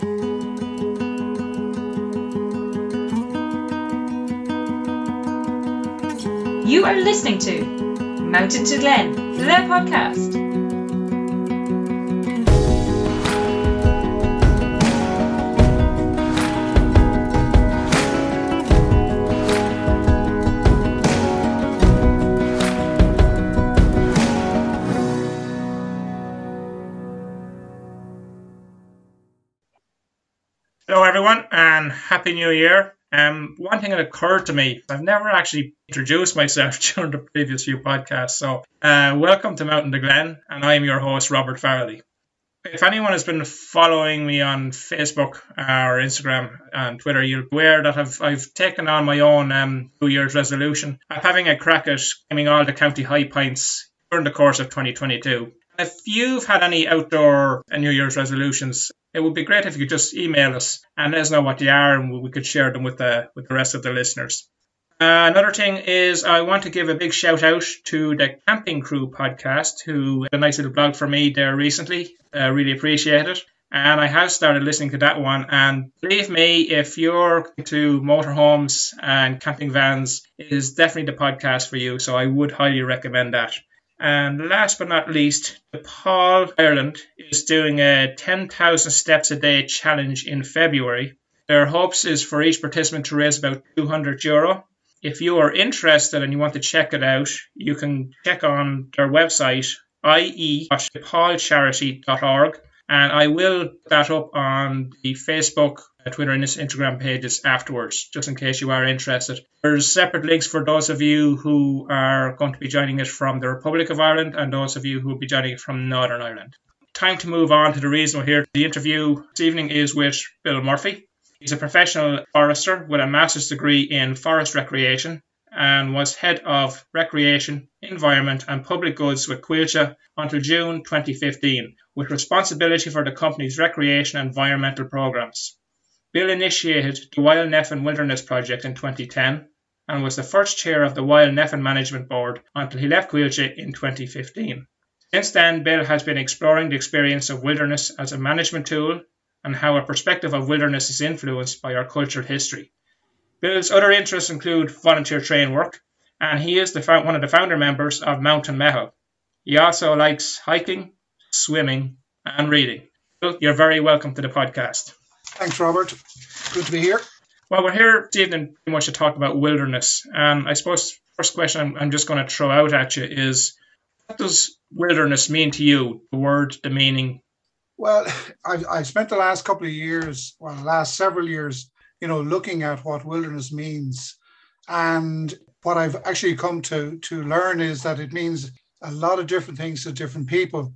You are listening to Mountain to Glen, the podcast. Everyone, and Happy New Year. Um, one thing that occurred to me, I've never actually introduced myself during the previous few podcasts. So, uh, welcome to Mountain to Glen, and I am your host, Robert Farrelly. If anyone has been following me on Facebook or Instagram and Twitter, you'll be aware that I've, I've taken on my own um, New Year's resolution of having a crack at climbing all the county high points during the course of 2022. If you've had any outdoor New Year's resolutions, it would be great if you could just email us and let us know what they are, and we could share them with the with the rest of the listeners. Uh, another thing is I want to give a big shout out to the Camping Crew podcast, who had a nice little blog for me there recently. Uh, really appreciate it. And I have started listening to that one. And believe me, if you're into motorhomes and camping vans, it is definitely the podcast for you. So I would highly recommend that. And last but not least, Paul Ireland is doing a 10,000 steps a day challenge in February. Their hopes is for each participant to raise about 200 euro. If you are interested and you want to check it out, you can check on their website, ie.paulcharity.org. And I will put that up on the Facebook, uh, Twitter, and Instagram pages afterwards, just in case you are interested. There's separate links for those of you who are going to be joining it from the Republic of Ireland and those of you who will be joining it from Northern Ireland. Time to move on to the reason we're here. The interview this evening is with Bill Murphy. He's a professional forester with a master's degree in forest recreation and was head of recreation, environment, and public goods with Coillte until June 2015, with responsibility for the company's recreation and environmental programs. Bill initiated the Wild Nephin Wilderness Project in 2010 and was the first chair of the Wild Nephin Management Board until he left Coillte in 2015. Since then, Bill has been exploring the experience of wilderness as a management tool and how a perspective of wilderness is influenced by our cultural history. Bill's other interests include volunteer train work, and he is the, one of the founder members of Mountain Meitheal. He also likes hiking, swimming, and reading. Bill, you're very welcome to the podcast. Thanks, Robert. Good to be here. Well, we're here this evening pretty much to talk about wilderness. And I suppose first question I'm, I'm just going to throw out at you is what does wilderness mean to you? The word, the meaning? Well, I've, I've spent the last couple of years, well, the last several years, you know, looking at what wilderness means. And what I've actually come to, to learn is that it means a lot of different things to different people.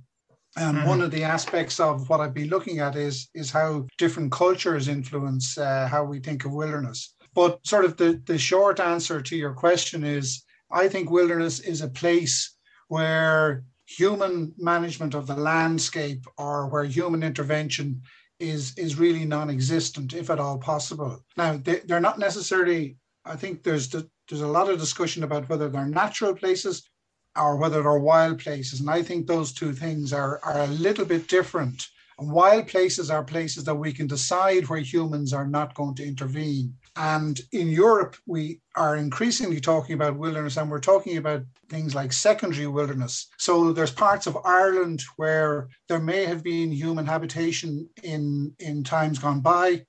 And mm-hmm. one of the aspects of what I've been looking at is, is how different cultures influence uh, how we think of wilderness. But sort of the, the short answer to your question is I think wilderness is a place where human management of the landscape or where human intervention is is really non-existent, if at all possible. Now, they, they're not necessarily. I think there's the, there's a lot of discussion about whether they're natural places or whether they're wild places, and I think those two things are are a little bit different. And wild places are places that we can decide where humans are not going to intervene. And in Europe, we are increasingly talking about wilderness and we're talking about things like secondary wilderness. So there's parts of Ireland where there may have been human habitation in, in times gone by,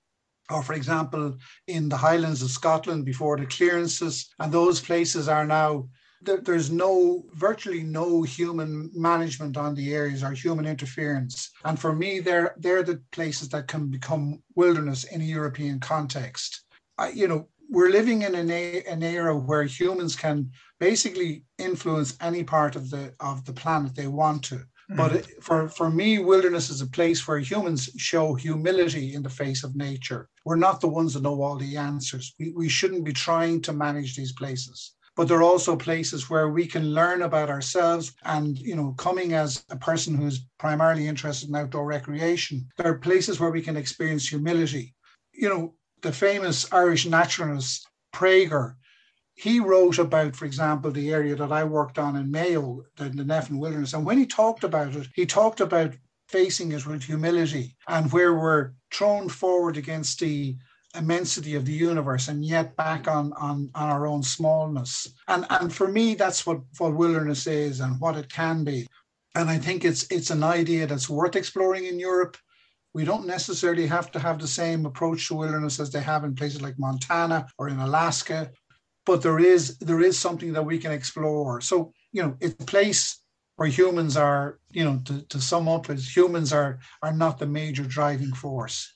or for example, in the Highlands of Scotland before the clearances. And those places are now there's no virtually no human management on the areas or human interference and for me they're they're the places that can become wilderness in a european context you know, we're living in an, an era where humans can basically influence any part of the of the planet they want to. Mm-hmm. But it, for, for me, wilderness is a place where humans show humility in the face of nature. We're not the ones that know all the answers. We, we shouldn't be trying to manage these places. But they're also places where we can learn about ourselves. And, you know, coming as a person who's primarily interested in outdoor recreation, there are places where we can experience humility. You know, the famous Irish naturalist Praeger, he wrote about, for example, the area that I worked on in Mayo, the, the Nephin Wilderness. And when he talked about it, he talked about facing it with humility and where we're thrown forward against the immensity of the universe and yet back on, on, on our own smallness. And, and for me, that's what, what wilderness is and what it can be. And I think it's it's an idea that's worth exploring in Europe. We don't necessarily have to have the same approach to wilderness as they have in places like Montana or in Alaska, but there is there is something that we can explore. So you know, it's a place where humans are, you know, to, to sum up, is humans are are not the major driving force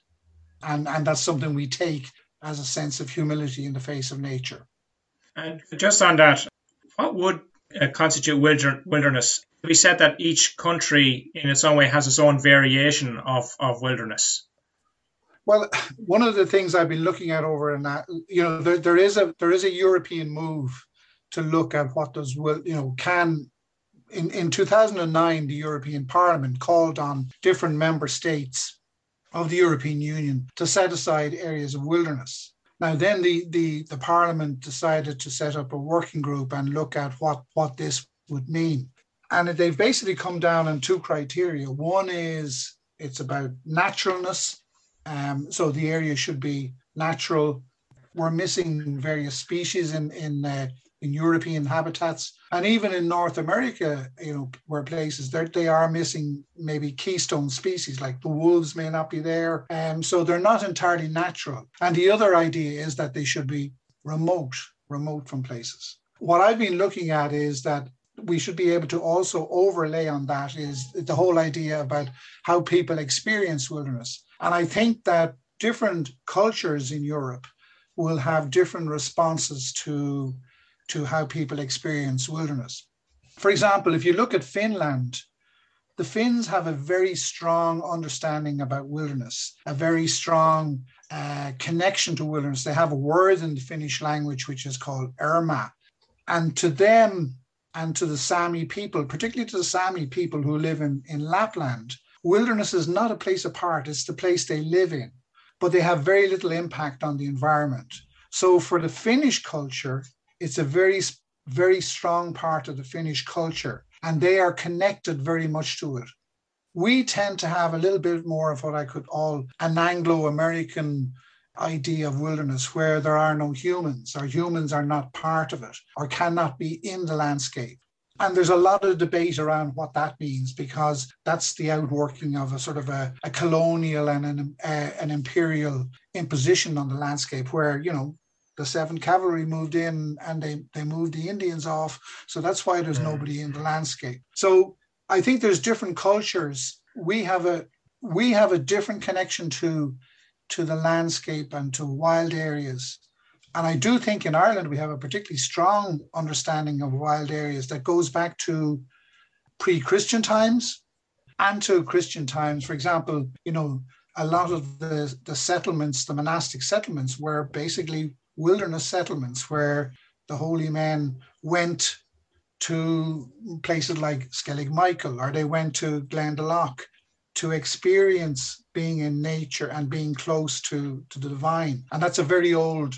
and and that's something we take as a sense of humility in the face of nature. And just on that, what would uh, constitute wilderness? We said that each country, in its own way, has its own variation of, of wilderness. Well, one of the things I've been looking at over in that, you know, there, there is a there is a European move to look at what does will you know can in, in 2009 the European Parliament called on different member states of the European Union to set aside areas of wilderness. Now, then the, the, the Parliament decided to set up a working group and look at what, what this would mean. And they've basically come down on two criteria. One is it's about naturalness. Um, so the area should be natural. We're missing various species in, in uh, in European habitats, and even in North America, you know, where places they they are missing maybe keystone species like the wolves may not be there, and um, so they're not entirely natural. And the other idea is that they should be remote, remote from places. What I've been looking at is that we should be able to also overlay on that is the whole idea about how people experience wilderness. And I think that different cultures in Europe will have different responses to to how people experience wilderness. For example, if you look at Finland, the Finns have a very strong understanding about wilderness, a very strong uh, connection to wilderness. They have a word in the Finnish language which is called erämaa. And to them and to the Sami people, particularly to the Sami people who live in, in Lapland, wilderness is not a place apart, it's the place they live in, but they have very little impact on the environment. So for the Finnish culture, it's a very, very strong part of the Finnish culture, and they are connected very much to it. We tend to have a little bit more of what I could call an Anglo American idea of wilderness where there are no humans or humans are not part of it or cannot be in the landscape. And there's a lot of debate around what that means because that's the outworking of a sort of a, a colonial and an, uh, an imperial imposition on the landscape where, you know, the Seventh Cavalry moved in and they, they moved the Indians off. So that's why there's mm. nobody in the landscape. So I think there's different cultures. We have a we have a different connection to to the landscape and to wild areas. And I do think in Ireland we have a particularly strong understanding of wild areas that goes back to pre-Christian times and to Christian times. For example, you know, a lot of the, the settlements, the monastic settlements, were basically wilderness settlements where the holy men went to places like Skellig Michael or they went to Glendalough to experience being in nature and being close to, to the divine. And that's a very old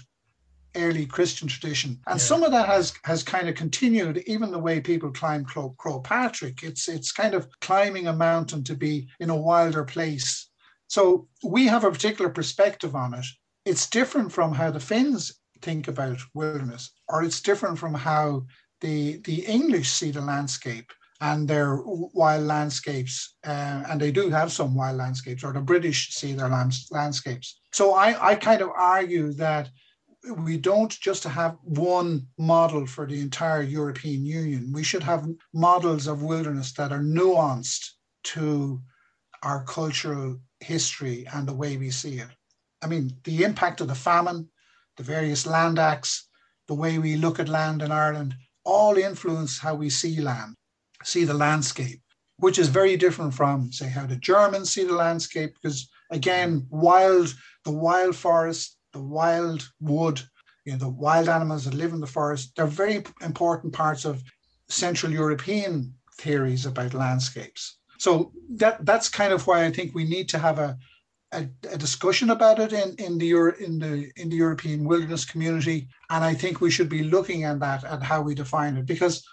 early Christian tradition. And yeah. some of that has has kind of continued, even the way people climb Croagh Patrick. It's it's kind of climbing a mountain to be in a wilder place. So we have a particular perspective on it it's different from how the Finns think about wilderness, or it's different from how the the English see the landscape and their wild landscapes, uh, and they do have some wild landscapes, or the British see their landscapes. So I, I kind of argue that we don't just have one model for the entire European Union. We should have models of wilderness that are nuanced to our cultural history and the way we see it. I mean, the impact of the famine, the various land acts, the way we look at land in Ireland, all influence how we see land, see the landscape, which is very different from, say, how the Germans see the landscape. Because again, wild, the wild forest, the wild wood, you know, the wild animals that live in the forest, they're very important parts of Central European theories about landscapes. So that that's kind of why I think we need to have a a, a, discussion about it in, in the Euro, in the in the European wilderness community, and I think we should be looking at that and how we define it because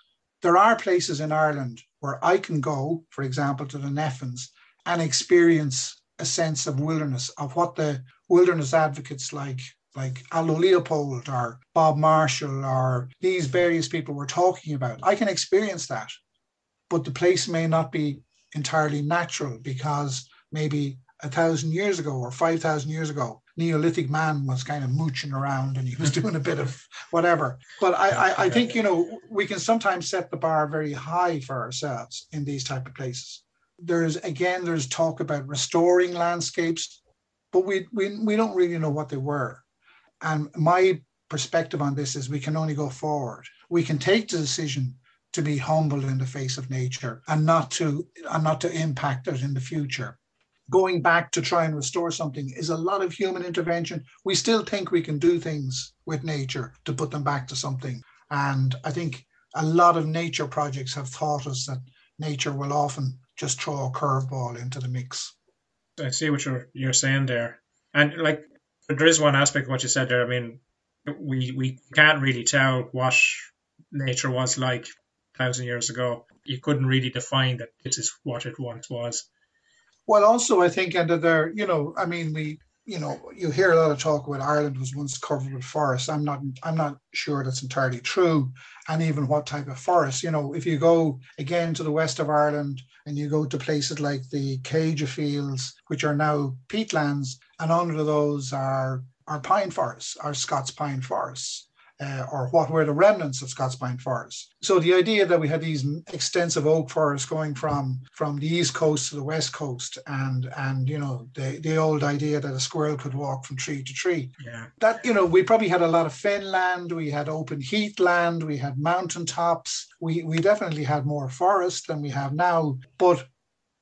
there are places in Ireland where I can go, for example, to the Nephins and experience a sense of wilderness, of what the wilderness advocates like like Aldo Leopold or Bob Marshall or these various people were talking about. I can experience that, but the place may not be entirely natural because maybe a thousand years ago or 5,000 years ago, Neolithic man was kind of mooching around and he was hmm. doing a bit of whatever. But I, I, I think, you know, we can sometimes set the bar very high for ourselves in these type of places. There's, again, there's talk about restoring landscapes, but we, we, we don't really know what they were. And my perspective on this is we can only go forward. We can take the decision to be humble in the face of nature and not to and not to impact it in the future. Going back to try and restore something is a lot of human intervention. We still think we can do things with nature to put them back to something. And I think a lot of nature projects have taught us that nature will often just throw a curveball into the mix. I see what you're you're saying there. And like there is one aspect of what you said there. I mean, we we can't really tell what nature was like a thousand years ago. You couldn't really define that this is what it once was. Well, also I think, under there, you know, I mean, we, you know, you hear a lot of talk about Ireland was once covered with forests. I'm not, I'm not sure that's entirely true, and even what type of forest. You know, if you go again to the west of Ireland and you go to places like the Céide Fields, which are now peatlands, and under those are are pine forests, are Scots pine forests uh, or what were the remnants of Scots pine forests. So the idea that we had these extensive oak forests going from from the east coast to the west coast, and and you know the the old idea that a squirrel could walk from tree to tree. Yeah. That you know we probably had a lot of fen land, we had open heath land, we had mountain tops. We we definitely had more forest than we have now, but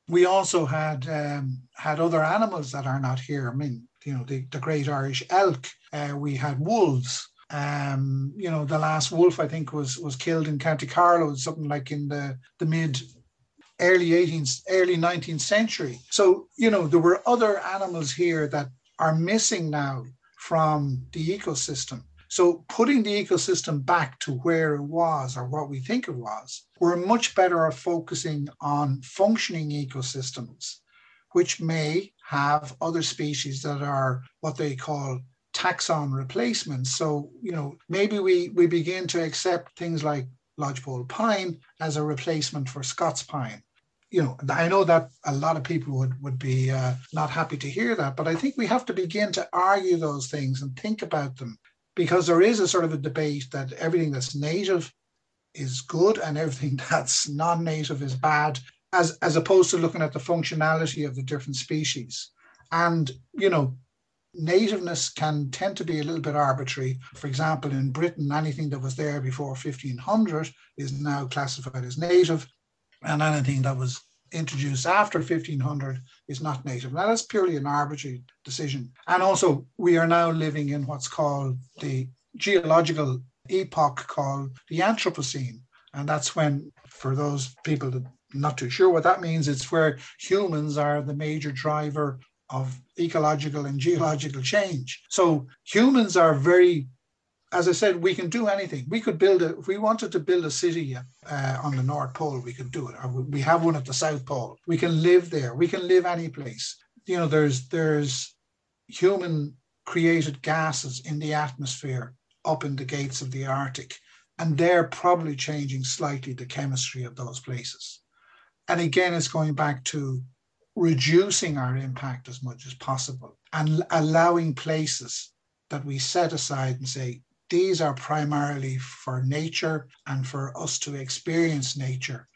we also had um, had other animals that are not here. I mean, you know, the, the great Irish elk. Uh, we had wolves. Um, you know, the last wolf I think was was killed in County Carlow, something like in the the mid early 18th, early 19th century. So you know, there were other animals here that are missing now from the ecosystem. So putting the ecosystem back to where it was or what we think it was, we're much better at focusing on functioning ecosystems, which may have other species that are what they call taxon replacements. So, you know, maybe we, we begin to accept things like lodgepole pine as a replacement for Scots pine. You know, I know that a lot of people would, would be uh, not happy to hear that, but I think we have to begin to argue those things and think about them because there is a sort of a debate that everything that's native is good and everything that's non-native is bad as as opposed to looking at the functionality of the different species and you know nativeness can tend to be a little bit arbitrary. For example, in Britain, anything that was there before 1500 is now classified as native, and anything that was introduced after 1500 is not native. Now, that's purely an arbitrary decision. And also, we are now living in what's called the geological epoch called the Anthropocene. And that's when, for those people that not too sure what that means, it's where humans are the major driver of ecological and geological change. So humans are very, as I said, we can do anything. We could build a, if we wanted to build a city uh, on the North Pole, we could do it. We have one at the South Pole. We can live there. We can live any place. You know, there's there's human created gases in the atmosphere up in the gates of the Arctic, and they're probably changing slightly the chemistry of those places. And again, it's going back to reducing our impact as much as possible and allowing places that we set aside and say, these are primarily for nature and for us to experience nature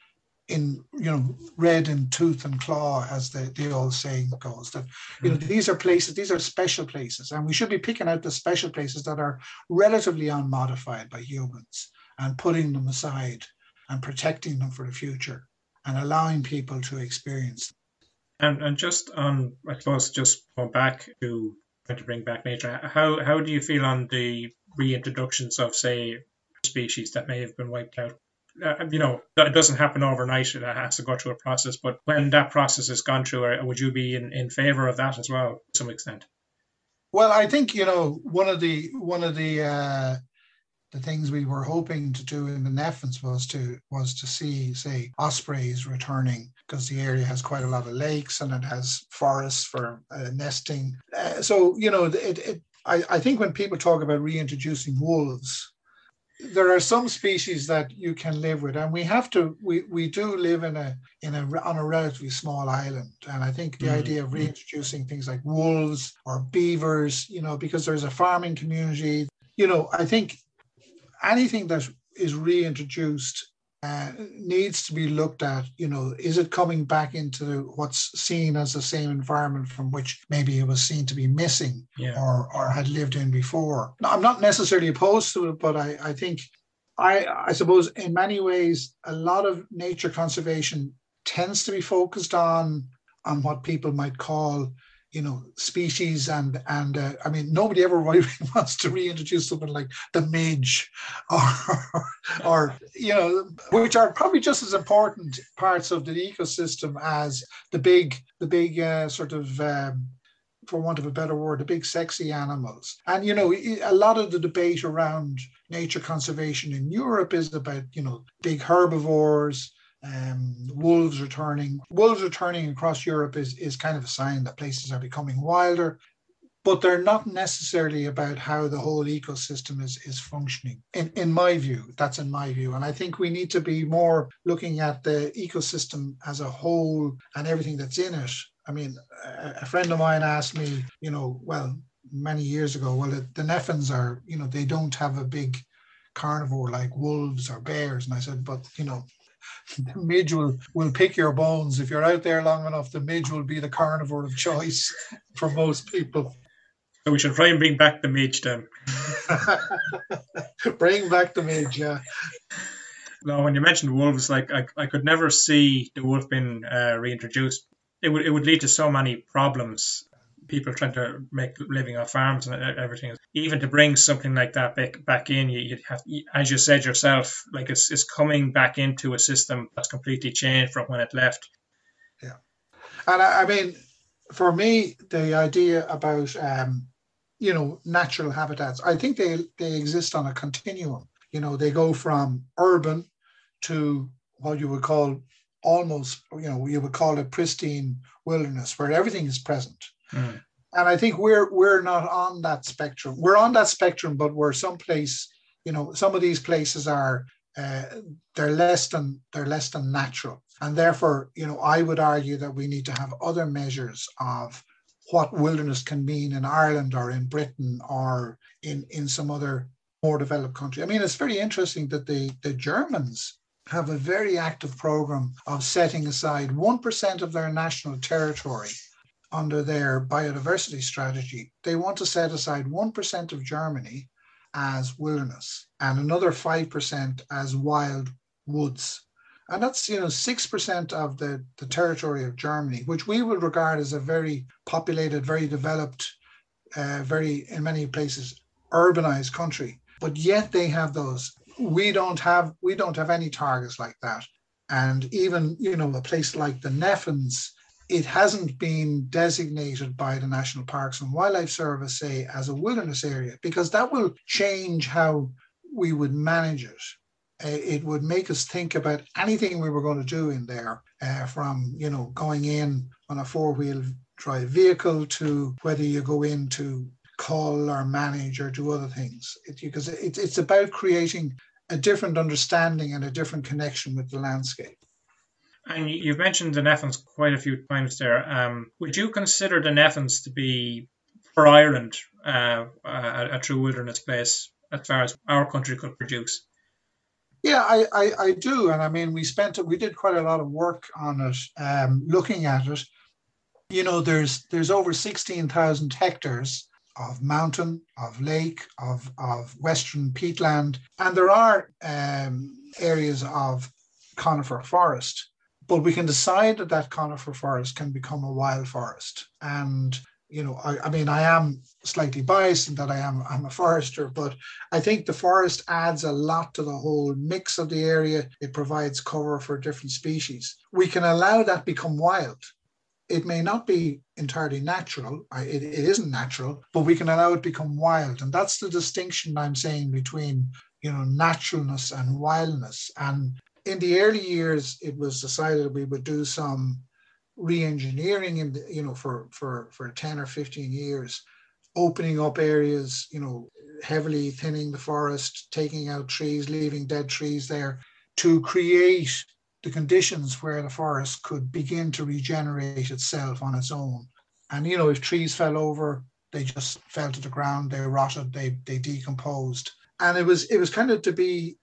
in you know red in tooth and claw as the, the old saying goes that you know mm. these are places these are special places and we should be picking out the special places that are relatively unmodified by humans and putting them aside and protecting them for the future and allowing people to experience them. And and just on, I suppose, just going back to trying to bring back nature, how how do you feel on the reintroductions of, say, species that may have been wiped out? Uh, you know, it doesn't happen overnight. It has to go through a process. But when that process has gone through, uh, would you be in, in favor of that as well, to some extent? Well, I think you know one of the one of the uh, the things we were hoping to do in the Nephins was to was to see, say, ospreys returning because the area has quite a lot of lakes and it has forests for uh, nesting. Uh, so you know, it, it I, I think when people talk about reintroducing wolves, there are some species that you can live with and we have to we, we do live in a in a on a relatively small island and i think the mm. idea of reintroducing things like wolves or beavers you know because there's a farming community you know i think anything that is reintroduced uh, needs to be looked at. You know, is it coming back into what's seen as the same environment from which maybe it was seen to be missing yeah. or or had lived in before? Now, I'm not necessarily opposed to it, but I, I think I I suppose in many ways a lot of nature conservation tends to be focused on on what people might call you know species and and uh, I mean nobody ever really wants to reintroduce something like the midge or or you know which are probably just as important parts of the ecosystem as the big the big uh, sort of um, for want of a better word, the big sexy animals. And, you know, a lot of the debate around nature conservation in Europe is about, you know, big herbivores, um, wolves returning. Wolves returning across Europe is, is kind of a sign that places are becoming wilder, but they're not necessarily about how the whole ecosystem is, is functioning. In, in my view, that's in my view. And I think we need to be more looking at the ecosystem as a whole and everything that's in it. I mean, a, a friend of mine asked me, you know, well, many years ago, well, the Nephins are, you know, they don't have a big carnivore like wolves or bears. And I said, but, you know, the midge will, will pick your bones. If you're out there long enough, the midge will be the carnivore of choice for most people. So we should try and bring back the midge then. bring back the midge, yeah. No, when you mentioned wolves, like I, I could never see the wolf being uh, reintroduced. It would it would lead to so many problems people trying to make living on farms and everything. Even to bring something like that back back in, you, you have, as you said yourself, like it's, it's coming back into a system that's completely changed from when it left. Yeah, and I, I mean, for me, the idea about um, you know natural habitats, I think they they exist on a continuum. You know, they go from urban to what you would call almost, you know, you would call it pristine wilderness, where everything is present Mm. And I think we're we're not on that spectrum. We're on that spectrum, but we're someplace. You know, some of these places are uh, they're less than they're less than natural, and therefore, you know, I would argue that we need to have other measures of what wilderness can mean in Ireland or in Britain or in in some other more developed country. I mean, it's very interesting that the the Germans have a very active program of setting aside 1% of their national territory under their biodiversity strategy, they want to set aside 1% of Germany as wilderness and another 5% as wild woods. And that's, you know, 6% of the, the territory of Germany, which we would regard as a very populated, very developed, uh, very, in many places, urbanized country. But yet they have those. We don't have, we don't have any targets like that. And even, you know, a place like the Nephins, it hasn't been designated by the National Parks and Wildlife Service, say, as a wilderness area, because that will change how we would manage it. Uh, it would make us think about anything we were going to do in there, uh, from you know going in on a four-wheel drive vehicle to whether you go in to call or manage or do other things. It, because it, it's about creating a different understanding and a different connection with the landscape. And you've mentioned the Nephins quite a few times there. Um, would you consider the Nephins to be, for Ireland, uh, a, a, true wilderness place as far as our country could produce? Yeah, I, I, I, do. And I mean, we spent, we did quite a lot of work on it, um, looking at it. You know, there's there's over 16,000 hectares of mountain, of lake, of, of western peatland, and there are um, areas of conifer forest but we can decide that that conifer forest can become a wild forest. And you know, I, I, mean, I am slightly biased in that I am I'm a forester, but I think the forest adds a lot to the whole mix of the area. It provides cover for different species. We can allow that become wild. It may not be entirely natural. It, it isn't natural, but we can allow it become wild, and that's the distinction I'm saying between you know, naturalness and wildness. And in the early years, it was decided we would do some re-engineering in the, you know, for, for, for 10 or 15 years, opening up areas, you know, heavily thinning the forest, taking out trees, leaving dead trees there to create the conditions where the forest could begin to regenerate itself on its own. And you know, if trees fell over, they just fell to the ground, they rotted, they they decomposed. And it was it was kind of to be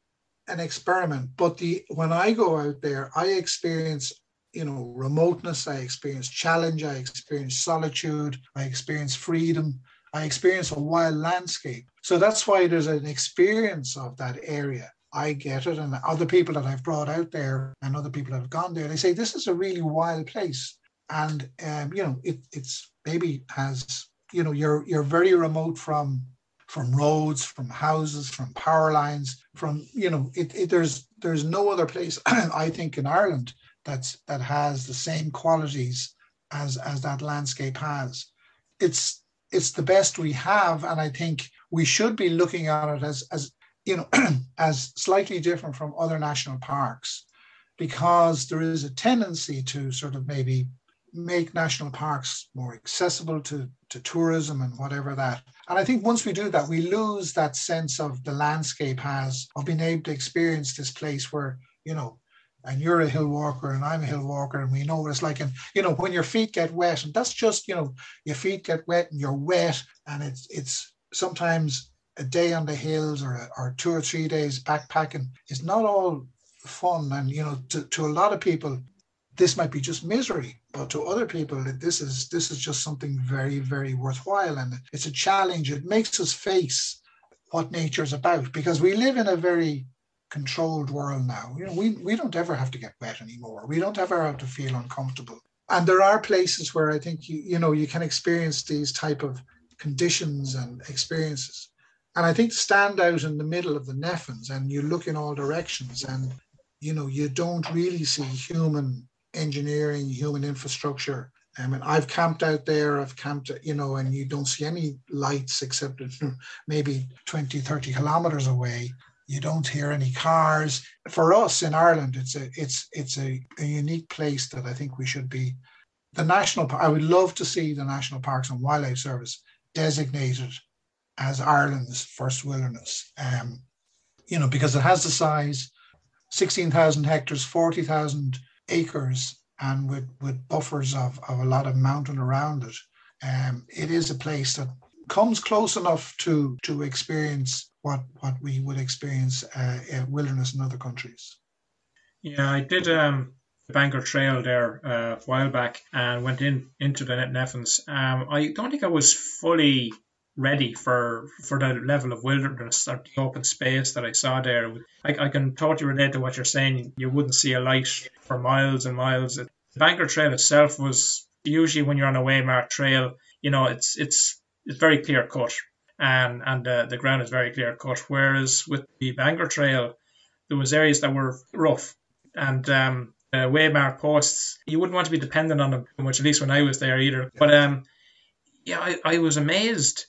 an experiment. But the when I go out there, I experience you know remoteness, I experience challenge, I experience solitude, I experience freedom, I experience a wild landscape. So that's why there's an experience of that area. I get it, and other people that I've brought out there and other people that have gone there, they say this is a really wild place, and um, you know it, it's maybe has you know you're you're very remote from from roads, from houses, from power lines, from you know it, it there's there's no other place I think in Ireland that's that has the same qualities as as that landscape has. It's it's the best we have, and I think we should be looking at it as as you know, as slightly different from other national parks because there is a tendency to sort of maybe make national parks more accessible to, to tourism and whatever that. And I think once we do that, we lose that sense of the landscape has of being able to experience this place where, you know, and you're a hill walker and I'm a hill walker and we know what it's like. And, you know, when your feet get wet, and that's just, you know, your feet get wet and you're wet and it's, it's sometimes a day on the hills or, or two or three days backpacking is not all fun. And, you know, to, to a lot of people, this might be just misery, but to other people, this is this is just something very, very worthwhile. And it's a challenge. It makes us face what nature is about because we live in a very controlled world now. You know, we, we don't ever have to get wet anymore. We don't ever have to feel uncomfortable. And there are places where I think you, you know, you can experience these type of conditions and experiences. And I think stand out in the middle of the Nephins and you look in all directions and you know you don't really see human engineering, human infrastructure. I mean, I've camped out there, I've camped, you know, and you don't see any lights except maybe 20, 30 kilometers away. You don't hear any cars. For us in Ireland, it's a it's it's a, a unique place that I think we should be. The national I would love to see the National Parks and Wildlife Service designated as Ireland's first wilderness. Um, you know, because it has the size, 16,000 hectares, 40,000 acres, and with, with buffers of, of a lot of mountain around it. Um, it is a place that comes close enough to to experience what what we would experience uh, in wilderness in other countries. Yeah, I did um, the Bangor Trail there uh, a while back and went in into the Nephins. Um, I don't think I was fully ready for for the level of wilderness or the open space that I saw there. I, I can totally relate to what you're saying. You wouldn't see a light for miles and miles. The Bangor Trail itself was usually when you're on a waymark trail, you know, it's it's it's very clear cut and and uh, the ground is very clear cut. Whereas with the Bangor Trail, there was areas that were rough and um, uh, waymark posts. You wouldn't want to be dependent on them too much. At least when I was there either. But um, yeah, I, I was amazed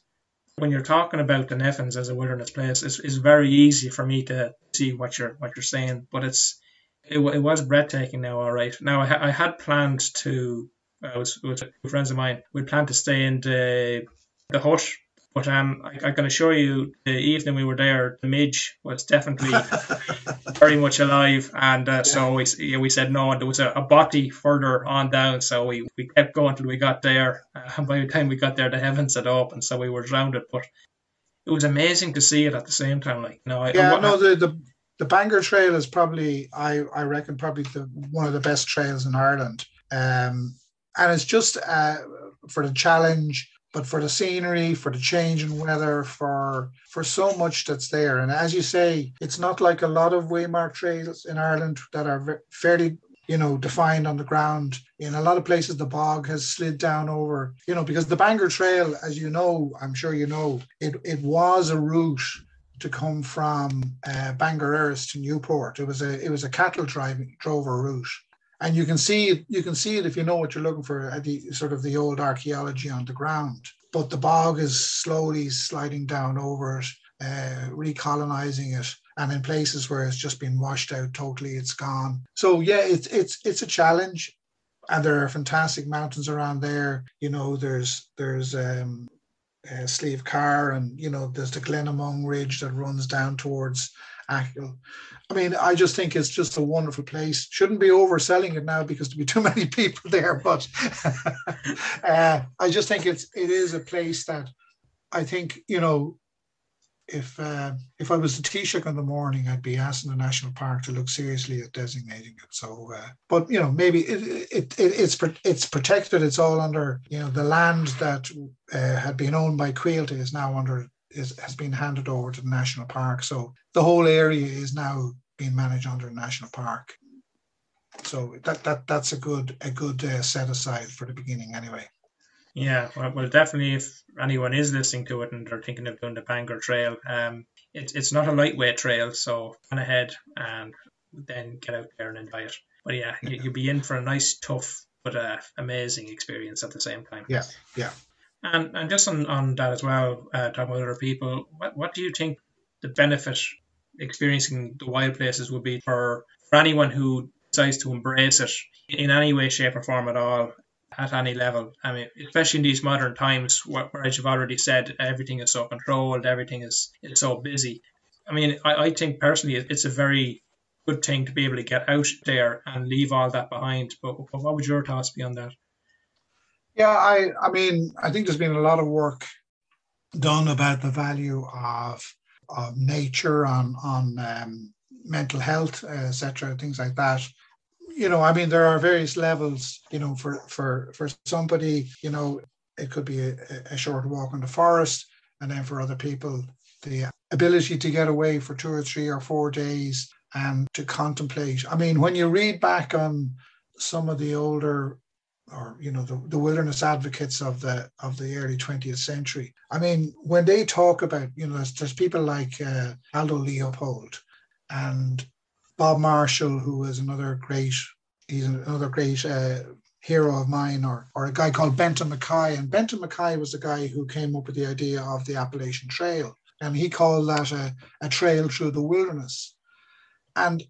when you're talking about the Nephins as a wilderness place, it's, it's very easy for me to see what you're what you're saying. But it's it, it was breathtaking. Now, all right. Now I, I had planned to. I was with friends of mine. We planned to stay in the the hut but um, I, I, can assure you, the evening we were there, the midge was definitely very much alive, and uh, so we yeah, we said no. And there was a, a bothy further on down, so we, we kept going till we got there. Uh, and by the time we got there, the heavens had opened, so we were drowned. But it was amazing to see it at the same time. Like, no, yeah, I, no, the, the the Bangor Trail is probably, I I reckon, probably the one of the best trails in Ireland. Um, and it's just uh, for the challenge but for the scenery, for the change in weather, for for so much that's there. And as you say, it's not like a lot of waymark trails in Ireland that are fairly you know defined on the ground. In a lot of places, the bog has slid down over you know because the Bangor Trail, as you know, I'm sure you know, it it was a route to come from uh, Bangor Erris to Newport. It was a it was a cattle driving drover route and you can see it, you can see it if you know what you're looking for at the sort of the old archaeology on the ground. But the bog is slowly sliding down over it, uh, recolonizing it, and in places where it's just been washed out totally, it's gone. So yeah, it's it's it's a challenge, and there are fantastic mountains around there. You know, there's there's um, uh, Slieve Carr, and you know there's the Glenamong Ridge that runs down towards Achill. I mean, I just think it's just a wonderful place. Shouldn't be overselling it now because there'll be too many people there, but uh, I just think it's it is a place that I think you know if uh, if I was the Taoiseach in the morning, I'd be asking the national park to look seriously at designating it. So, uh, but you know, maybe it, it, it, it's it's protected. It's all under you know the land that uh, had been owned by Coillte is now under is has been handed over to the national park. So the whole area is now being managed under a national park. So that that that's a good a good uh, set aside for the beginning anyway. Yeah, well, well, definitely. If anyone is listening to it and they're thinking of doing the Bangor Trail, um, it's it's not a lightweight trail, so plan ahead and then get out there and enjoy it. But yeah, you, you'll be in for a nice, tough, but uh, amazing experience at the same time. Yeah, yeah. And and just on, on that as well, uh, talking with other people, what what do you think the benefit experiencing the wild places would be for for anyone who decides to embrace it in any way, shape, or form at all? at any level. I mean, especially in these modern times, where, as you've already said, everything is so controlled, everything is, is so busy. I mean, I, I think personally it's a very good thing to be able to get out there and leave all that behind. But, but what would your thoughts be on that? Yeah, I, I mean, I think there's been a lot of work done about the value of of nature on on um, mental health, etc., things like that you know, I mean, there are various levels, you know, for for for somebody, you know, it could be a, a short walk in the forest, and then for other people, the ability to get away for two or three or four days and to contemplate. I mean, when you read back on some of the older or you know the, the wilderness advocates of the of the early 20th century i mean when they talk about you know there's, there's people like uh, aldo leopold and Bob Marshall, who was another great, he's another great uh, hero of mine, or, or a guy called Benton MacKaye. And Benton MacKaye was the guy who came up with the idea of the Appalachian Trail. And he called that a, a trail through the wilderness. And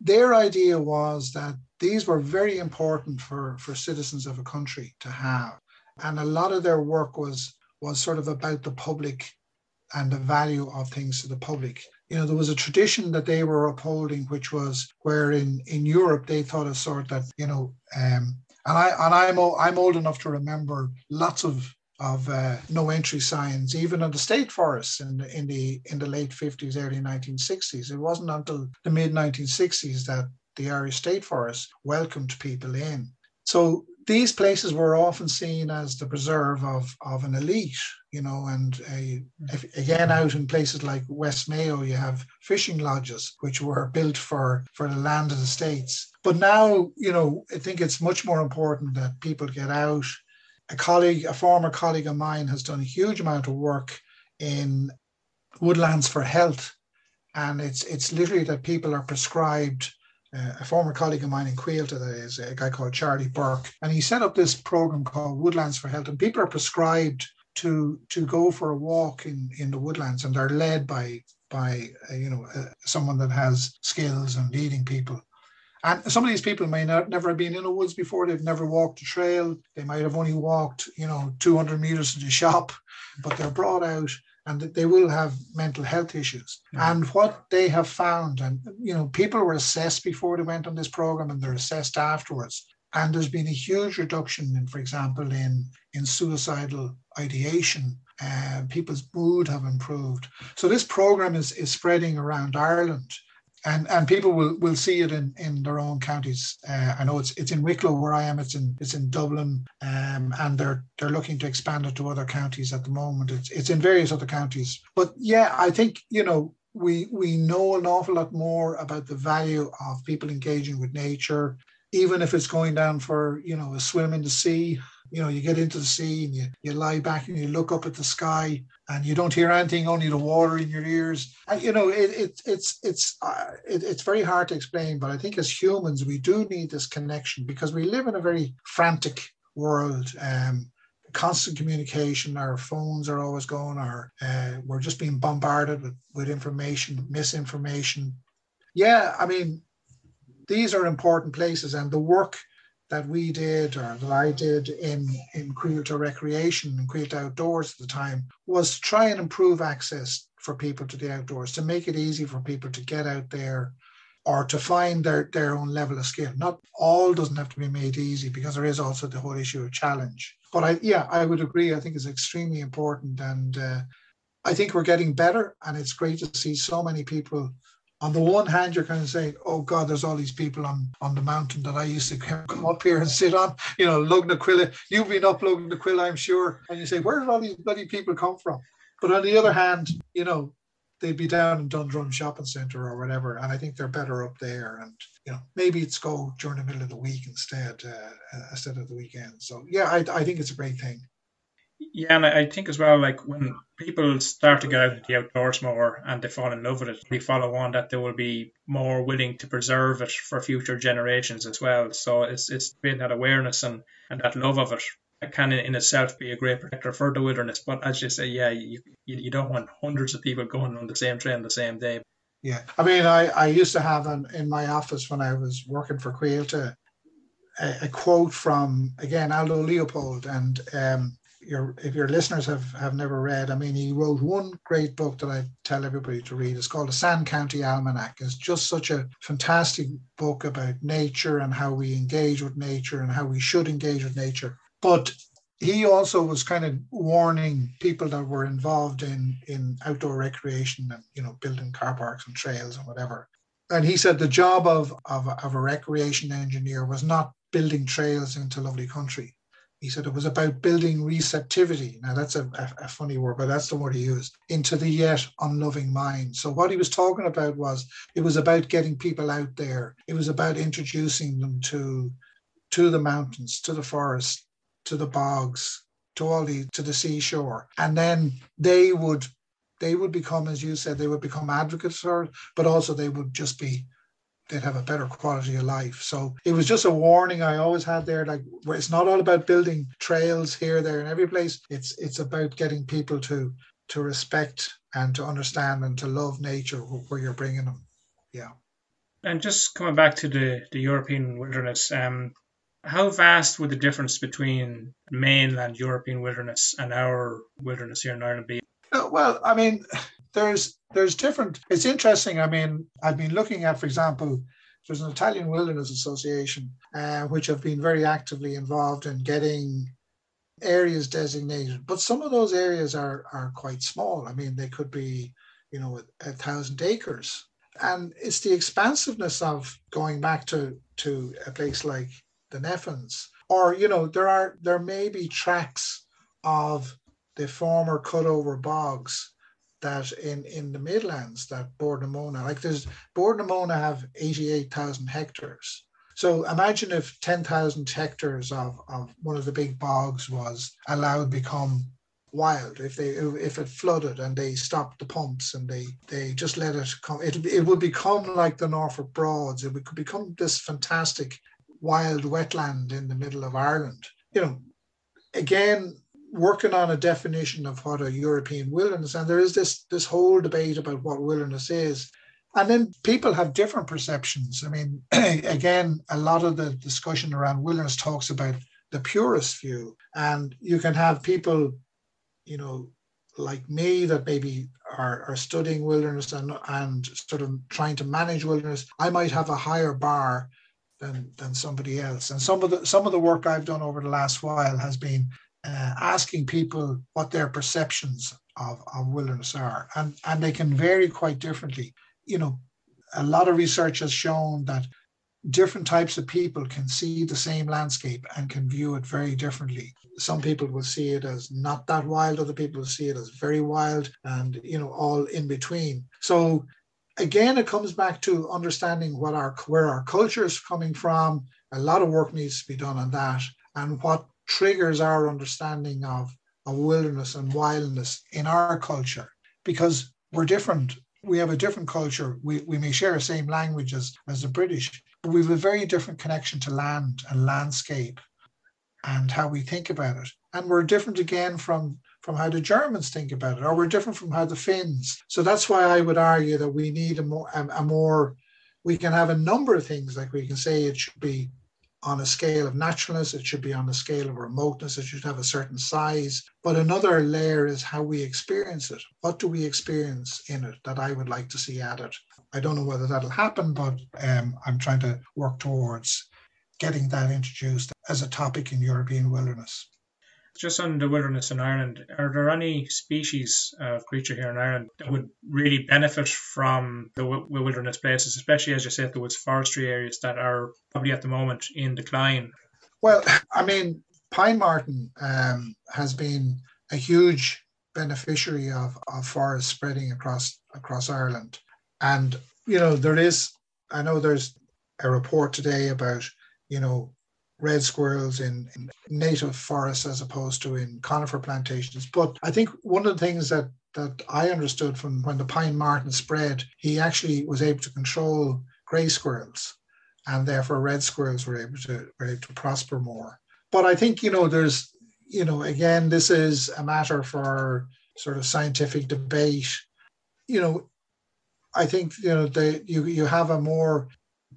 their idea was that these were very important for, for citizens of a country to have. And a lot of their work was was sort of about the public and the value of things to the public you know, there was a tradition that they were upholding, which was where in, in Europe they thought a sort that, you know, um, and I and I'm I'm old enough to remember lots of of uh, no entry signs, even in the state forests in the, in the in the late 50s, early 1960s. It wasn't until the mid 1960s that the Irish state Forest welcomed people in. So these places were often seen as the preserve of, of an elite, you know, and if, again out in places like West Mayo, you have fishing lodges which were built for for the land of the states. But now, you know, I think it's much more important that people get out. A colleague, a former colleague of mine, has done a huge amount of work in woodlands for health, and it's it's literally that people are prescribed uh, a former colleague of mine in Coillte, that is a guy called Charlie Burke, and he set up this program called Woodlands for Health, and people are prescribed to to go for a walk in in the woodlands, and they're led by by uh, you know uh, someone that has skills and leading people. And some of these people may not never have been in the woods before. They've never walked a trail. They might have only walked, you know, 200 meters to the shop, but they're brought out and they will have mental health issues. Mm. And what they have found, and you know, people were assessed before they went on this program, and they're assessed afterwards. And there's been a huge reduction in, for example, in in suicidal ideation. Uh, people's mood have improved. So this program is is spreading around Ireland and and people will will see it in in their own counties. Uh, I know it's it's in Wicklow where I am. It's in it's in Dublin, um, and they're they're looking to expand it to other counties at the moment. It's it's in various other counties. But yeah, I think you know we we know an awful lot more about the value of people engaging with nature, even if it's going down for you know a swim in the sea you know, you get into the sea and you, you lie back and you look up at the sky and you don't hear anything, only the water in your ears. And, you know, it, it it's it's uh, it, it's very hard to explain, but I think as humans we do need this connection because we live in a very frantic world. Um, constant communication. Our phones are always going, or uh, we're just being bombarded with, with information, misinformation. Yeah, I mean, these are important places, and the work that we did or that I did in, in Coillte Recreation and Coillte Outdoors at the time was to try and improve access for people to the outdoors, to make it easy for people to get out there or to find their, their own level of skill. Not all doesn't have to be made easy because there is also the whole issue of challenge. But I, yeah, I would agree. I think it's extremely important. And uh, I think we're getting better. And it's great to see so many people on the one hand, you're kind of saying, "Oh God, there's all these people on on the mountain that I used to come up here and sit on." You know, Lugnaquilla. You've been up Lugnaquilla, I'm sure, and you say, "Where did all these bloody people come from?" But on the other hand, you know, they'd be down in Dundrum Shopping Centre or whatever, and I think they're better up there. And you know, maybe it's go during the middle of the week instead, uh, instead of the weekend. So yeah, I, I think it's a great thing. Yeah, and I think as well, like when people start to get out into the outdoors more and they fall in love with it, we follow on that they will be more willing to preserve it for future generations as well. So it's it's creating that awareness and, and that love of it. Can in itself be a great protector for the wilderness. But as you say, yeah, you, you, don't want hundreds of people going on the same train the same day. Yeah, I mean, I, I used to have an, in my office when I was working for Coillte a, a quote from again Aldo Leopold, and um, your if your listeners have have never read, I mean, he wrote one great book that I tell everybody to read. It's called the Sand County Almanac. It's just such a fantastic book about nature and how we engage with nature and how we should engage with nature. But he also was kind of warning people that were involved in in outdoor recreation and you know building car parks and trails and whatever. And he said the job of of, of a recreation engineer was not building trails into lovely country he said it was about building receptivity. Now, that's a, a, a, funny word, but that's the word he used into the yet unloving mind. So, what he was talking about was it was about getting people out there, it was about introducing them to, to the mountains, to the forest, to the bogs, to all the to the seashore. And then they would they would become, as you said, they would become advocates it, but also they would just be they'd have a better quality of life. So it was just a warning I always had there, like where it's not all about building trails here, there, and every place. It's it's about getting people to to respect and to understand and to love nature where you're bringing them. Yeah. And just coming back to the the European wilderness, um, how vast would the difference between mainland European wilderness and our wilderness here in Ireland be? Uh, well, I mean, there's there's different. It's interesting. I mean, I've been looking at, for example, there's an Italian Wilderness Association, uh, which have been very actively involved in getting areas designated. But some of those areas are are quite small. I mean, they could be, you know, a, thousand acres. And it's the expansiveness of going back to to a place like the Nephins, or you know, there are there may be tracks of the former cutover bogs that in, in the Midlands that Bord like there's Bord have 88,000 hectares. So imagine if 10,000 hectares of, of one of the big bogs was allowed become wild if they if it flooded and they stopped the pumps and they they just let it come. It, it would become like the Norfolk Broads. It would become this fantastic wild wetland in the middle of Ireland. You know again working on a definition of what a European wilderness, and there is this this whole debate about what wilderness is. And then people have different perceptions. I mean, again, a lot of the discussion around wilderness talks about the purist view, and you can have people, you know, like me that maybe are, are studying wilderness and, and sort of trying to manage wilderness. I might have a higher bar than, than somebody else. And some of the some of the work I've done over the last while has been uh, asking people what their perceptions of, of wilderness are. And, and they can vary quite differently. You know, a lot of research has shown that different types of people can see the same landscape and can view it very differently. Some people will see it as not that wild, other people will see it as very wild, and you know, all in between. So again, it comes back to understanding what our where our culture is coming from. A lot of work needs to be done on that, and what triggers our understanding of, of wilderness and wildness in our culture because we're different. We have a different culture. We, we may share the same language as, as the British, but we have a very different connection to land and landscape. and how we think about it. And we're different again from from how the Germans think about it, or we're different from how the Finns. So that's why I would argue that we need a more a, a more we can have a number of things like we can say it should be on a scale of naturalness, it should be on a scale of remoteness, it should have a certain size. But another layer is how we experience it. What do we experience in it that I would like to see added? I don't know whether that'll happen, but um, I'm trying to work towards getting that introduced as a topic in European wilderness. Just on the wilderness in Ireland, are there any species of creature here in Ireland that would really benefit from the wilderness places, especially as you said, was forestry areas that are probably at the moment in decline? Well, I mean, pine marten um, has been a huge beneficiary of, of forest spreading across across Ireland, and you know there is. I know there's a report today about you know red squirrels in, in, native forests as opposed to in conifer plantations. But I think one of the things that that I understood from when the pine marten spread, he actually was able to control gray squirrels, and therefore red squirrels were able to were able to prosper more. But I think you know there's you know again this is a matter for sort of scientific debate. You know, I think you know the you you have a more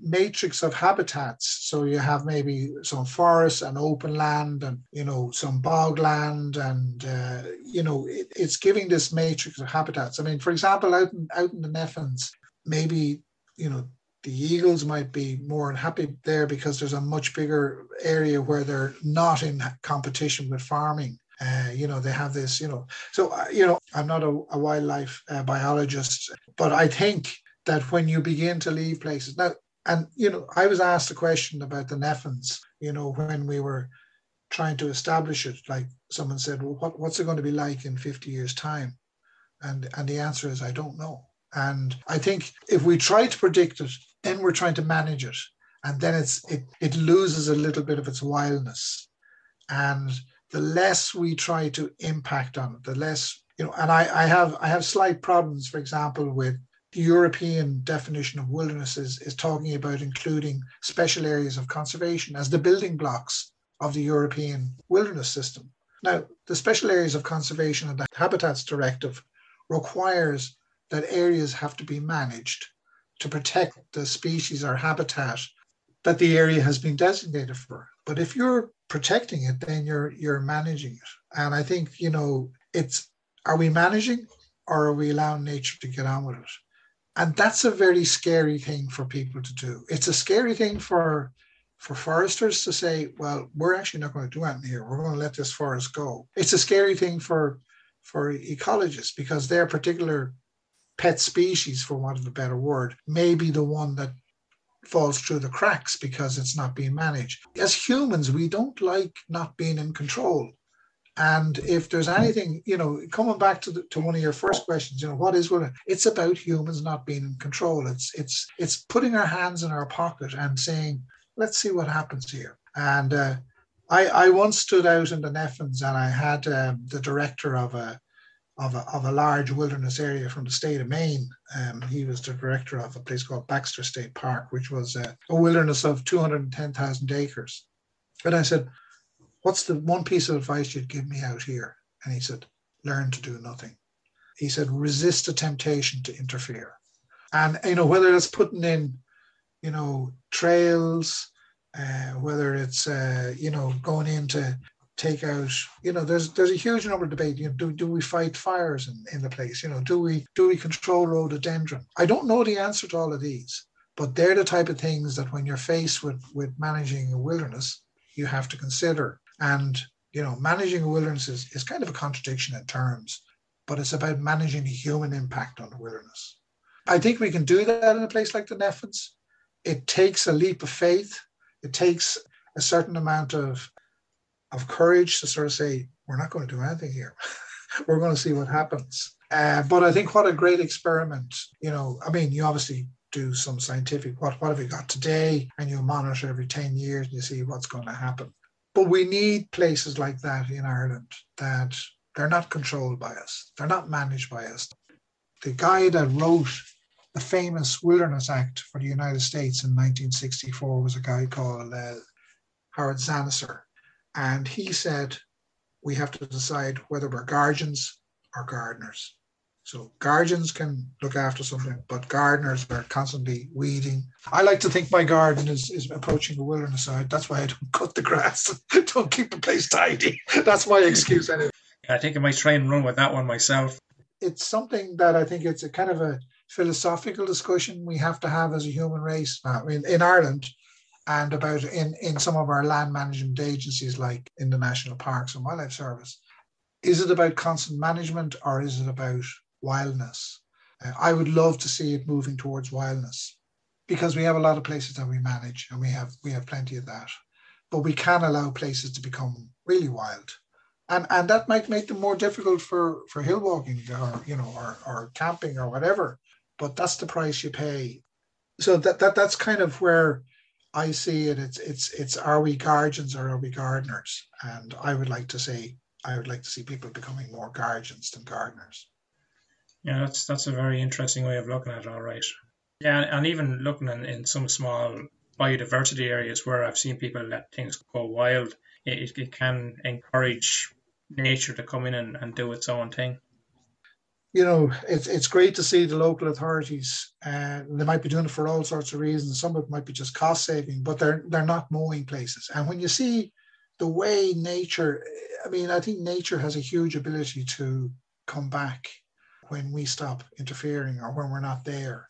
matrix of habitats. So you have maybe some forest and open land and, you know, some bogland and, uh, you know, it, it's giving this matrix of habitats. I mean, for example, out in, out in the Nephins, maybe, you know, the eagles might be more happy there because there's a much bigger area where they're not in competition with farming. Uh, you know, they have this, you know, so, uh, you know, I'm not a, a wildlife uh, biologist, but I think that when you begin to leave places, now and, you know, I was asked a question about the Nephins, you know, when we were trying to establish it. Like someone said, well, what, what's it going to be like in 50 years' time? And, and the answer is, I don't know. And I think if we try to predict it, then we're trying to manage it. And then it's it, it loses a little bit of its wildness. And the less we try to impact on it, the less, you know, and I, I have I have slight problems, for example, with the European definition of wilderness is, is talking about including special areas of conservation as the building blocks of the European wilderness system. Now, the special areas of conservation and the Habitats Directive requires that areas have to be managed to protect the species or habitat that the area has been designated for. But if you're protecting it, then you're you're managing it. And I think, you know, it's are we managing or are we allowing nature to get on with it? And that's a very scary thing for people to do. It's a scary thing for for foresters to say well we're actually not going to do anything here. We're going to let this forest go. It's a scary thing for for ecologists because their particular pet species for want of a better word may be the one that falls through the cracks because it's not being managed. As humans we don't like not being in control and if there's anything, you know, coming back to the, to one of your first questions, you know, what is what it's about humans not being in control. It's it's it's putting our hands in our pocket and saying, let's see what happens here. And uh, I I once stood out in the Nephins and I had um, the director of a of a, of a large wilderness area from the state of Maine. Um, he was the director of a place called Baxter State Park, which was a, a wilderness of 210,000 acres. And I said, What's the one piece of advice you'd give me out here? And he said, Learn to do nothing. He said, Resist the temptation to interfere. And, you know, whether it's putting in, you know, trails, uh, whether it's, uh, you know, going in to take out, you know, there's there's a huge number of debate. You know, do, do we fight fires in, in the place? You know, do we do we control rhododendron? I don't know the answer to all of these, but they're the type of things that when you're faced with with managing a wilderness, you have to consider. And, you know, managing a wilderness is, is kind of a contradiction in terms, but it's about managing the human impact on the wilderness. I think we can do that in a place like the Nephins. It takes a leap of faith. It takes a certain amount of, of courage to sort of say, we're not going to do anything here. we're going to see what happens. Uh, but I think what a great experiment. You know, I mean, you obviously do some scientific what what have we got today and you monitor every 10 years and you see what's going to happen but we need places like that in Ireland that they're not controlled by us, they're not managed by us. The guy that wrote the famous Wilderness Act for the United States in 1964 was a guy called uh, Howard Zahniser. And he said, we have to decide whether we're guardians or gardeners. So guardians can look after something, but gardeners are constantly weeding. I like to think my garden is, is approaching a wilderness side. That's why I don't cut the grass, don't keep the place tidy. That's my excuse anyway. I think I might try and run with that one myself. It's something that I think it's a kind of a philosophical discussion we have to have as a human race. Uh, I mean, in Ireland, and about in, in some of our land management agencies like in the National Parks and Wildlife Service. Is it about constant management or is it about wildness? Uh, I would love to see it moving towards wildness because we have a lot of places that we manage and we have we have plenty of that. But we can allow places to become really wild. And and that might make them more difficult for, for hill walking or you know or, or camping or whatever. But that's the price you pay. So that, that that's kind of where I see it. It's it's it's are we guardians or are we gardeners? And I would like to say I would like to see people becoming more guardians than gardeners. Yeah, that's that's a very interesting way of looking at it. All right. Yeah, and even looking in, in some small biodiversity areas where I've seen people let things go wild, it, it can encourage nature to come in and, and do its own thing you know, it's it's great to see the local authorities. Uh, they might be doing it for all sorts of reasons. Some of it might be just cost saving, but they're they're not mowing places. And when you see the way nature, I mean, I think nature has a huge ability to come back when we stop interfering or when we're not there.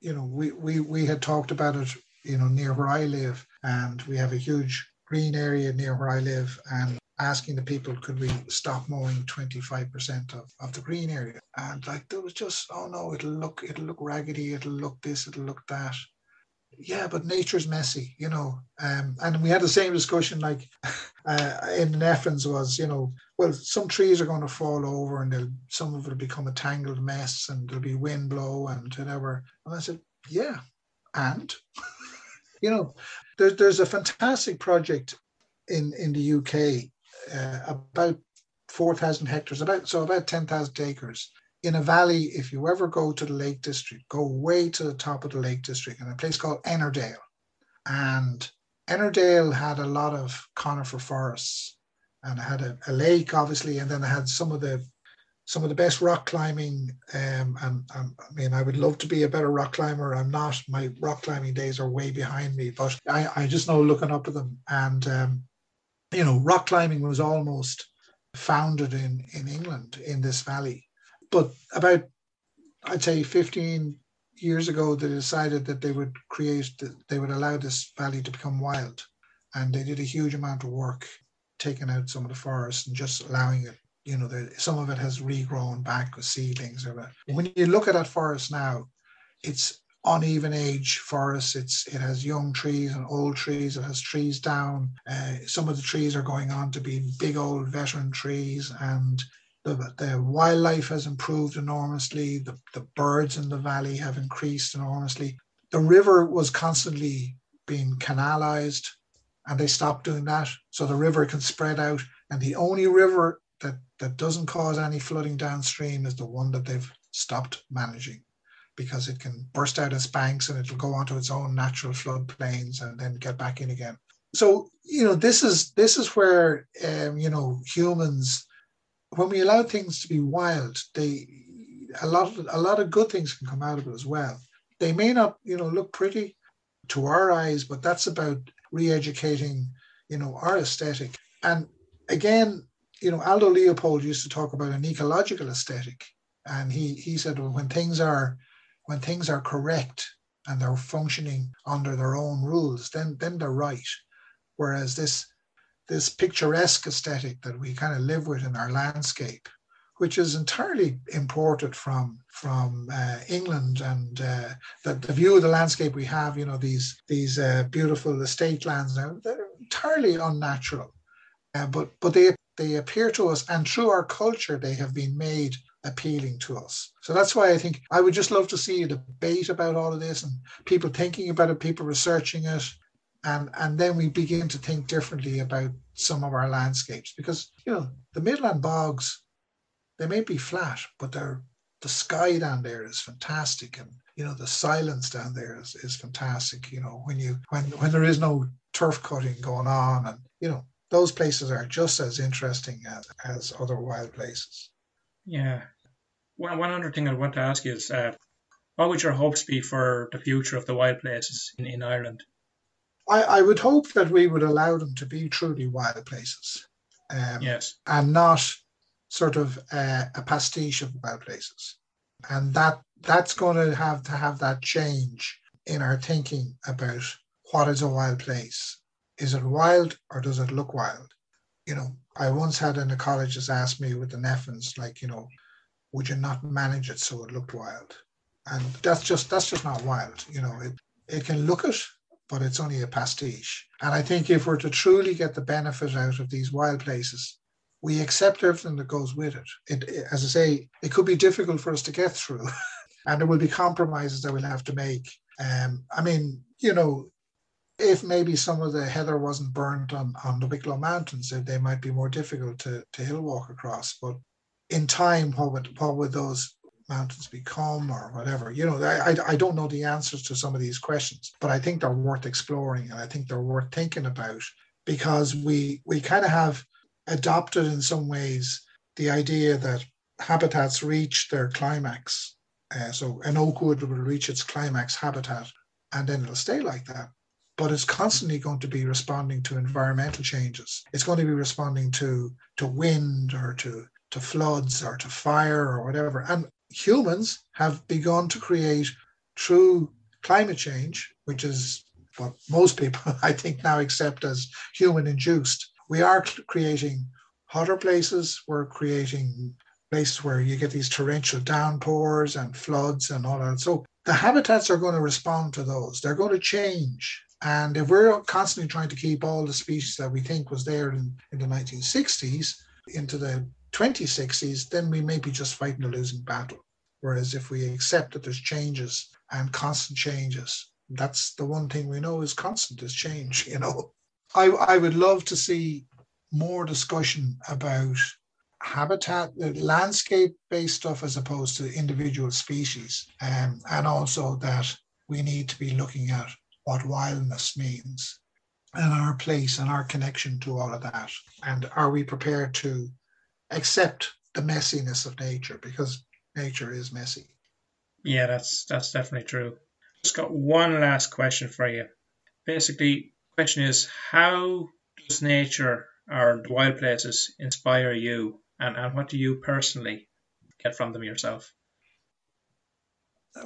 You know, we we we had talked about it, you know, near where I live, and we have a huge green area near where I live, and asking the people, could we stop mowing 25% of, of the green area? And like there was just, oh no, it'll look, it'll look raggedy, it'll look this, it'll look that. Yeah, but nature's messy, you know. Um, and we had the same discussion like uh, in Nephins was, you know, well, some trees are going to fall over and they'll, some of it'll become a tangled mess and there'll be wind blow and whatever. And I said, yeah, and you know, there's there's a fantastic project in in the UK uh, about 4,000 hectares, about so about 10,000 acres in a valley. If you ever go to the Lake District, go way to the top of the Lake District in a place called Ennerdale. And Ennerdale had a lot of conifer forests and had a, a lake, obviously, and then it had some of the some of the best rock climbing. Um, and, and, I mean, I would love to be a better rock climber. I'm not. My rock climbing days are way behind me, but I, I just know looking up at them. And um, you know, rock climbing was almost founded in, in England in this valley. But about, I'd say, 15 years ago, they decided that they would create, they would allow this valley to become wild. And they did a huge amount of work taking out some of the forest and just allowing it. You know, the, some of it has regrown back with seedlings. Or When you look at that forest now, it's uneven age forest. It's it has young trees and old trees. It has trees down. Uh, some of the trees are going on to be big old veteran trees, and the, the wildlife has improved enormously. The, the birds in the valley have increased enormously. The river was constantly being canalized, and they stopped doing that, so the river can spread out. And the only river that that doesn't cause any flooding downstream is the one that they've stopped managing because it can burst out its banks and it'll go onto its own natural floodplains and then get back in again. So you know this is this is where um, you know humans when we allow things to be wild, they a lot of, a lot of good things can come out of it as well. They may not you know look pretty to our eyes, but that's about re-educating you know our aesthetic. And again, you know Aldo Leopold used to talk about an ecological aesthetic, and he he said well, when things are when things are correct and they're functioning under their own rules, then then they're right. Whereas this this picturesque aesthetic that we kind of live with in our landscape, which is entirely imported from from uh, England and uh, the, the view of the landscape we have, you know, these these uh, beautiful estate lands they're entirely unnatural. Uh, but but they they appear to us, and through our culture, they have been made appealing to us. So that's why I think I would just love to see a debate about all of this and people thinking about it, people researching it, and and then we begin to think differently about some of our landscapes because you know the Midland bogs, they may be flat, but they're the sky down there is fantastic and you know the silence down there is, is fantastic you know when you when when there is no turf cutting going on and you know those places are just as interesting as, as other wild places. Yeah. One, one other thing I want to ask you is uh, what would your hopes be for the future of the wild places in, in Ireland? I, I would hope that we would allow them to be truly wild places. Um, yes. And not sort of uh, a pastiche of wild places. And that that's going to have to have that change in our thinking about what is a wild place. Is it wild or does it look wild? You know, I once had an ecologist ask me with the Nephins, like, you know, would you not manage it so it looked wild? And that's just that's just not wild. You know, it it can look it, but it's only a pastiche. And I think if we're to truly get the benefit out of these wild places, we accept everything that goes with it. it, as I say, it could be difficult for us to get through, and there will be compromises that we'll have to make. Um, I mean, you know, if maybe some of the heather wasn't burnt on, on the Wicklow Mountains, they might be more difficult to, to hill walk across. But in time, what would what would those mountains become or whatever? You know, I, I don't know the answers to some of these questions, but I think they're worth exploring and I think they're worth thinking about because we we kind of have adopted in some ways the idea that habitats reach their climax. Uh, so an oak wood will reach its climax habitat and then it'll stay like that but it's constantly going to be responding to environmental changes. It's going to be responding to to wind or to to floods or to fire or whatever. And humans have begun to create true climate change, which is what most people I think now accept as human induced. We are creating hotter places. We're creating places where you get these torrential downpours and floods and all that. So the habitats are going to respond to those. They're going to change. And if we're constantly trying to keep all the species that we think was there in, in the 1960s into the 2060s, then we may be just fighting a losing battle. Whereas if we accept that there's changes and constant changes, that's the one thing we know is constant is change, you know. I, I would love to see more discussion about habitat, landscape based stuff as opposed to individual species. Um, and also that we need to be looking at what wildness means and our place and our connection to all of that. And are we prepared to accept the messiness of nature because nature is messy. Yeah, that's that's definitely true. Just got one last question for you. Basically, question is how does nature or the wild places inspire you and, and what do you personally get from them yourself?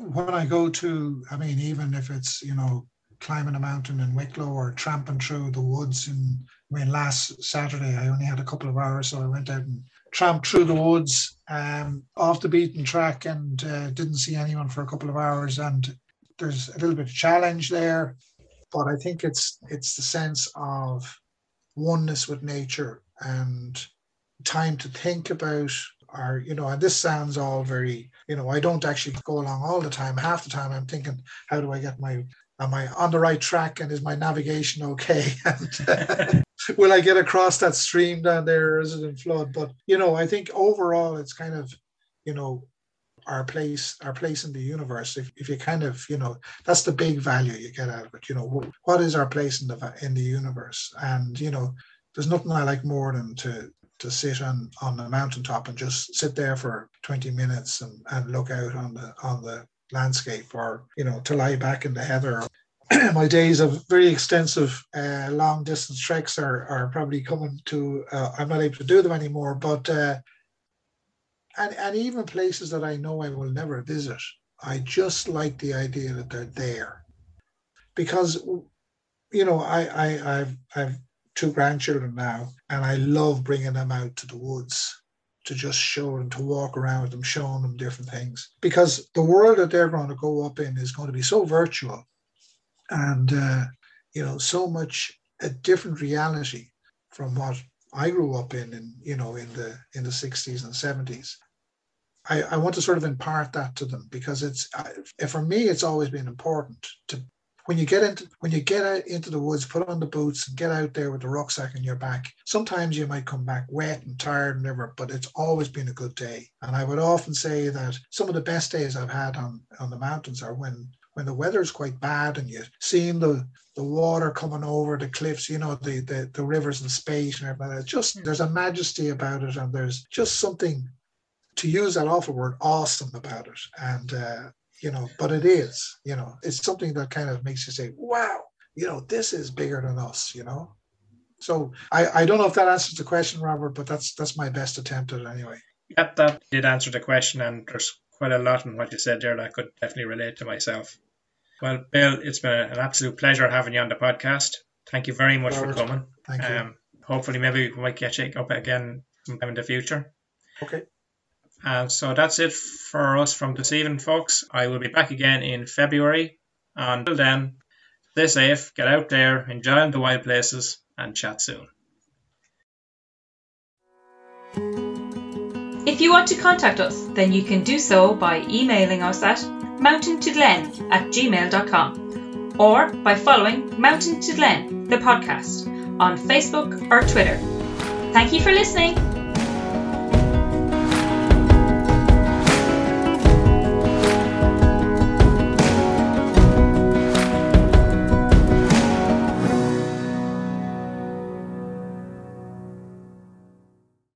When I go to, I mean, even if it's, you know, climbing a mountain in Wicklow or tramping through the woods. And I mean, last Saturday I only had a couple of hours, so I went out and tramped through the woods um, off the beaten track and uh, didn't see anyone for a couple of hours. And there's a little bit of challenge there, but I think it's it's the sense of oneness with nature and time to think about our, you know, and this sounds all very, you know, I don't actually go along all the time. Half the time I'm thinking, how do I get my am I on the right track and is my navigation okay? and, will I get across that stream down there is it in flood? But you know, I think overall it's kind of, you know, our place, our place in the universe. If, if you kind of, you know, that's the big value you get out of it. You know, what is our place in the in the universe? And you know, there's nothing I like more than to to sit on on the mountaintop and just sit there for 20 minutes and, and look out on the on the landscape or you know to lie back in the heather my days of very extensive uh, long distance treks are, are probably coming to uh, i'm not able to do them anymore but uh, and, and even places that i know i will never visit i just like the idea that they're there because you know i, I i've i've two grandchildren now and i love bringing them out to the woods to just show them, to walk around with them, showing them different things. Because the world that they're going to go up in is going to be so virtual and, uh, you know, so much a different reality from what I grew up in, in you know, in the in the 60s and 70s. I, I want to sort of impart that to them because it's I, for me it's always been important to when you get into when you get out into the woods, put on the boots and get out there with the rucksack on your back. Sometimes you might come back wet and tired and ever, but it's always been a good day. And I would often say that some of the best days I've had on on the mountains are when when the weather's quite bad and you're seeing the the water coming over the cliffs, you know, the the, the rivers and space and everything. It's just there's a majesty about it, and there's just something to use that awful word, awesome about it. And uh, you know, but it is, you know, it's something that kind of makes you say, wow, you know, this is bigger than us, you know. So I, I don't know if that answers the question, Robert, but that's that's my best attempt at it anyway. Yep, that did answer the question, and there's quite a lot in what you said there that I could definitely relate to myself. Well, Bill, it's been an absolute pleasure having you on the podcast. Thank you very much Robert, for coming. Thank you. Um, hopefully, maybe we might get you up again sometime in the future. okay. And so that's it for us from this evening, folks. I will be back again in February. And until then, stay safe, get out there, enjoy the wild places, and chat soon. If you want to contact us, then you can do so by emailing us at mountaintoglen at gmail.com or by following Mountain to Glen, the podcast, on Facebook or Twitter. Thank you for listening.